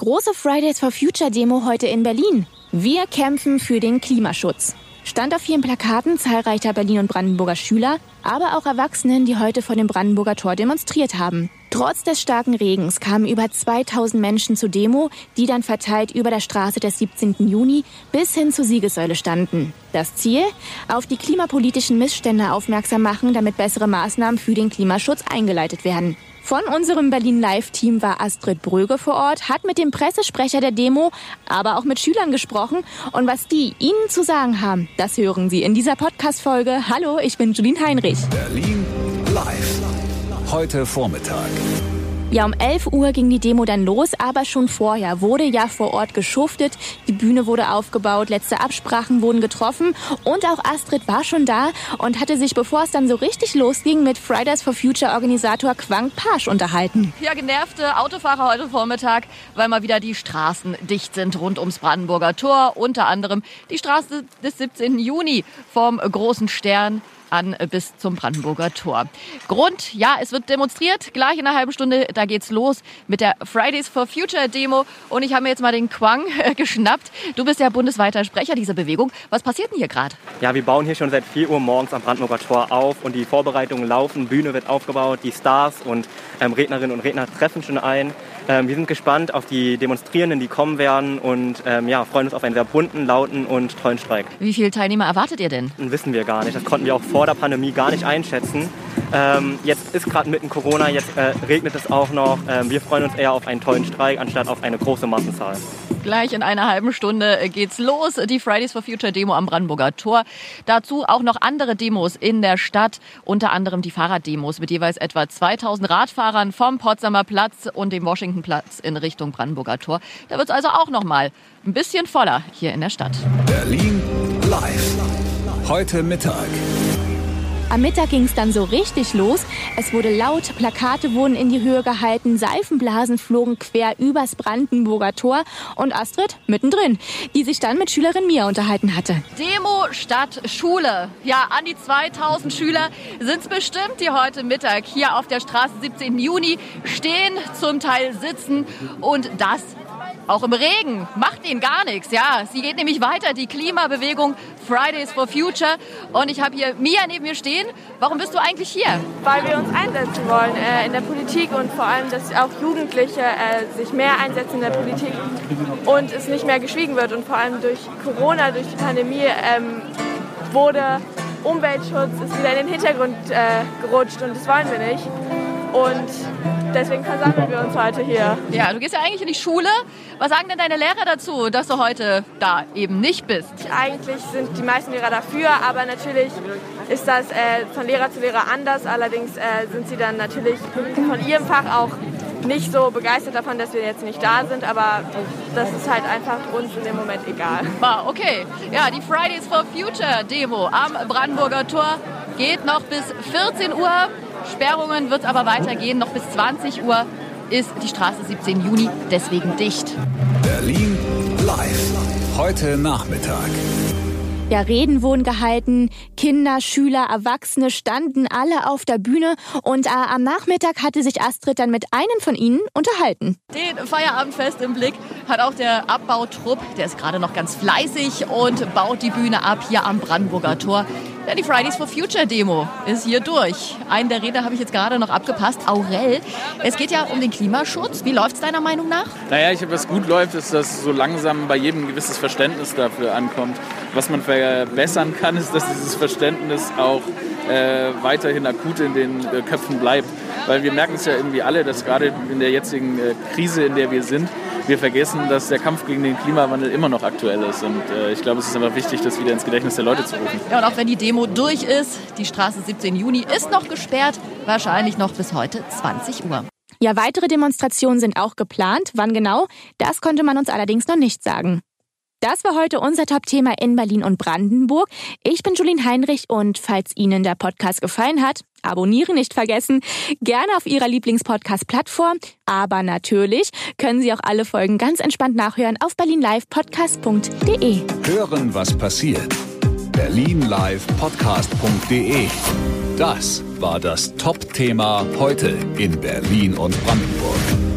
Große Fridays for Future Demo heute in Berlin. Wir kämpfen für den Klimaschutz. Stand auf vielen Plakaten zahlreicher Berlin- und Brandenburger Schüler, aber auch Erwachsenen, die heute vor dem Brandenburger Tor demonstriert haben. Trotz des starken Regens kamen über 2000 Menschen zur Demo, die dann verteilt über der Straße des 17. Juni bis hin zur Siegessäule standen. Das Ziel? Auf die klimapolitischen Missstände aufmerksam machen, damit bessere Maßnahmen für den Klimaschutz eingeleitet werden. Von unserem Berlin Live-Team war Astrid Bröge vor Ort, hat mit dem Pressesprecher der Demo, aber auch mit Schülern gesprochen. Und was die Ihnen zu sagen haben, das hören Sie in dieser Podcast-Folge. Hallo, ich bin Julien Heinrich. Berlin Live. Heute Vormittag. Ja, um 11 Uhr ging die Demo dann los, aber schon vorher wurde ja vor Ort geschuftet, die Bühne wurde aufgebaut, letzte Absprachen wurden getroffen und auch Astrid war schon da und hatte sich, bevor es dann so richtig losging, mit Fridays for Future Organisator Quang Pasch unterhalten. Ja, genervte Autofahrer heute Vormittag, weil mal wieder die Straßen dicht sind rund ums Brandenburger Tor, unter anderem die Straße des 17. Juni vom Großen Stern an bis zum Brandenburger Tor. Grund, ja, es wird demonstriert. Gleich in einer halben Stunde, da geht's los mit der Fridays for Future Demo. Und ich habe mir jetzt mal den Quang äh, geschnappt. Du bist ja bundesweiter Sprecher dieser Bewegung. Was passiert denn hier gerade? Ja, wir bauen hier schon seit 4 Uhr morgens am Brandenburger Tor auf und die Vorbereitungen laufen. Bühne wird aufgebaut, die Stars und ähm, Rednerinnen und Redner treffen schon ein. Ähm, wir sind gespannt auf die Demonstrierenden, die kommen werden und ähm, ja, freuen uns auf einen sehr bunten, lauten und tollen Streik. Wie viele Teilnehmer erwartet ihr denn? Das wissen wir gar nicht. Das konnten wir auch vor der Pandemie gar nicht einschätzen. Ähm, jetzt ist gerade mitten Corona, jetzt äh, regnet es auch noch. Ähm, wir freuen uns eher auf einen tollen Streik anstatt auf eine große Massenzahl. Gleich in einer halben Stunde geht's los. Die Fridays for Future Demo am Brandenburger Tor. Dazu auch noch andere Demos in der Stadt, unter anderem die Fahrraddemos mit jeweils etwa 2000 Radfahrern vom Potsdamer Platz und dem Washingtonplatz in Richtung Brandenburger Tor. Da wird's also auch noch mal ein bisschen voller hier in der Stadt. Berlin live. Heute Mittag. Am Mittag ging es dann so richtig los. Es wurde laut, Plakate wurden in die Höhe gehalten, Seifenblasen flogen quer übers Brandenburger Tor und Astrid mittendrin, die sich dann mit Schülerin Mia unterhalten hatte. Demo statt Schule. Ja, an die 2000 Schüler sind es bestimmt, die heute Mittag hier auf der Straße 17. Juni stehen, zum Teil sitzen und das auch im Regen. Macht ihnen gar nichts. Ja, sie geht nämlich weiter, die Klimabewegung Fridays for Future. Und ich habe hier Mia neben mir stehen. Warum bist du eigentlich hier? Weil wir uns einsetzen wollen äh, in der Politik und vor allem, dass auch Jugendliche äh, sich mehr einsetzen in der Politik und es nicht mehr geschwiegen wird. Und vor allem durch Corona, durch die Pandemie ähm, wurde Umweltschutz ist wieder in den Hintergrund äh, gerutscht und das wollen wir nicht. Und deswegen versammeln wir uns heute hier. Ja, du gehst ja eigentlich in die Schule. Was sagen denn deine Lehrer dazu, dass du heute da eben nicht bist? Eigentlich sind die meisten Lehrer dafür, aber natürlich ist das äh, von Lehrer zu Lehrer anders. Allerdings äh, sind sie dann natürlich von ihrem Fach auch nicht so begeistert davon, dass wir jetzt nicht da sind, aber das ist halt einfach uns in dem Moment egal. Ah, okay. Ja, die Fridays for Future Demo am Brandenburger Tor geht noch bis 14 Uhr. Sperrungen wird aber weitergehen. Noch bis 20 Uhr ist die Straße 17 Juni deswegen dicht. Berlin live. Heute Nachmittag. Ja, Reden wurden gehalten, Kinder, Schüler, Erwachsene standen alle auf der Bühne und äh, am Nachmittag hatte sich Astrid dann mit einem von ihnen unterhalten. Den Feierabendfest im Blick hat auch der Abbautrupp, der ist gerade noch ganz fleißig und baut die Bühne ab hier am Brandenburger Tor. Ja, die Fridays for Future Demo ist hier durch. Einen der Redner habe ich jetzt gerade noch abgepasst, Aurel. Es geht ja um den Klimaschutz. Wie läuft es deiner Meinung nach? Naja, ich, was gut läuft, ist, dass so langsam bei jedem ein gewisses Verständnis dafür ankommt. Was man verbessern kann, ist, dass dieses Verständnis auch äh, weiterhin akut in den äh, Köpfen bleibt. Weil wir merken es ja irgendwie alle, dass gerade in der jetzigen äh, Krise, in der wir sind, wir vergessen, dass der Kampf gegen den Klimawandel immer noch aktuell ist. Und äh, ich glaube, es ist einfach wichtig, das wieder ins Gedächtnis der Leute zu rufen. Ja, und auch wenn die Demo durch ist, die Straße 17 Juni ist noch gesperrt, wahrscheinlich noch bis heute 20 Uhr. Ja, weitere Demonstrationen sind auch geplant. Wann genau? Das konnte man uns allerdings noch nicht sagen. Das war heute unser Top-Thema in Berlin und Brandenburg. Ich bin Julien Heinrich und falls Ihnen der Podcast gefallen hat, abonnieren nicht vergessen. Gerne auf Ihrer Lieblingspodcast-Plattform. Aber natürlich können Sie auch alle Folgen ganz entspannt nachhören auf berlinlivepodcast.de. Hören, was passiert. Berlinlivepodcast.de. Das war das Top-Thema heute in Berlin und Brandenburg.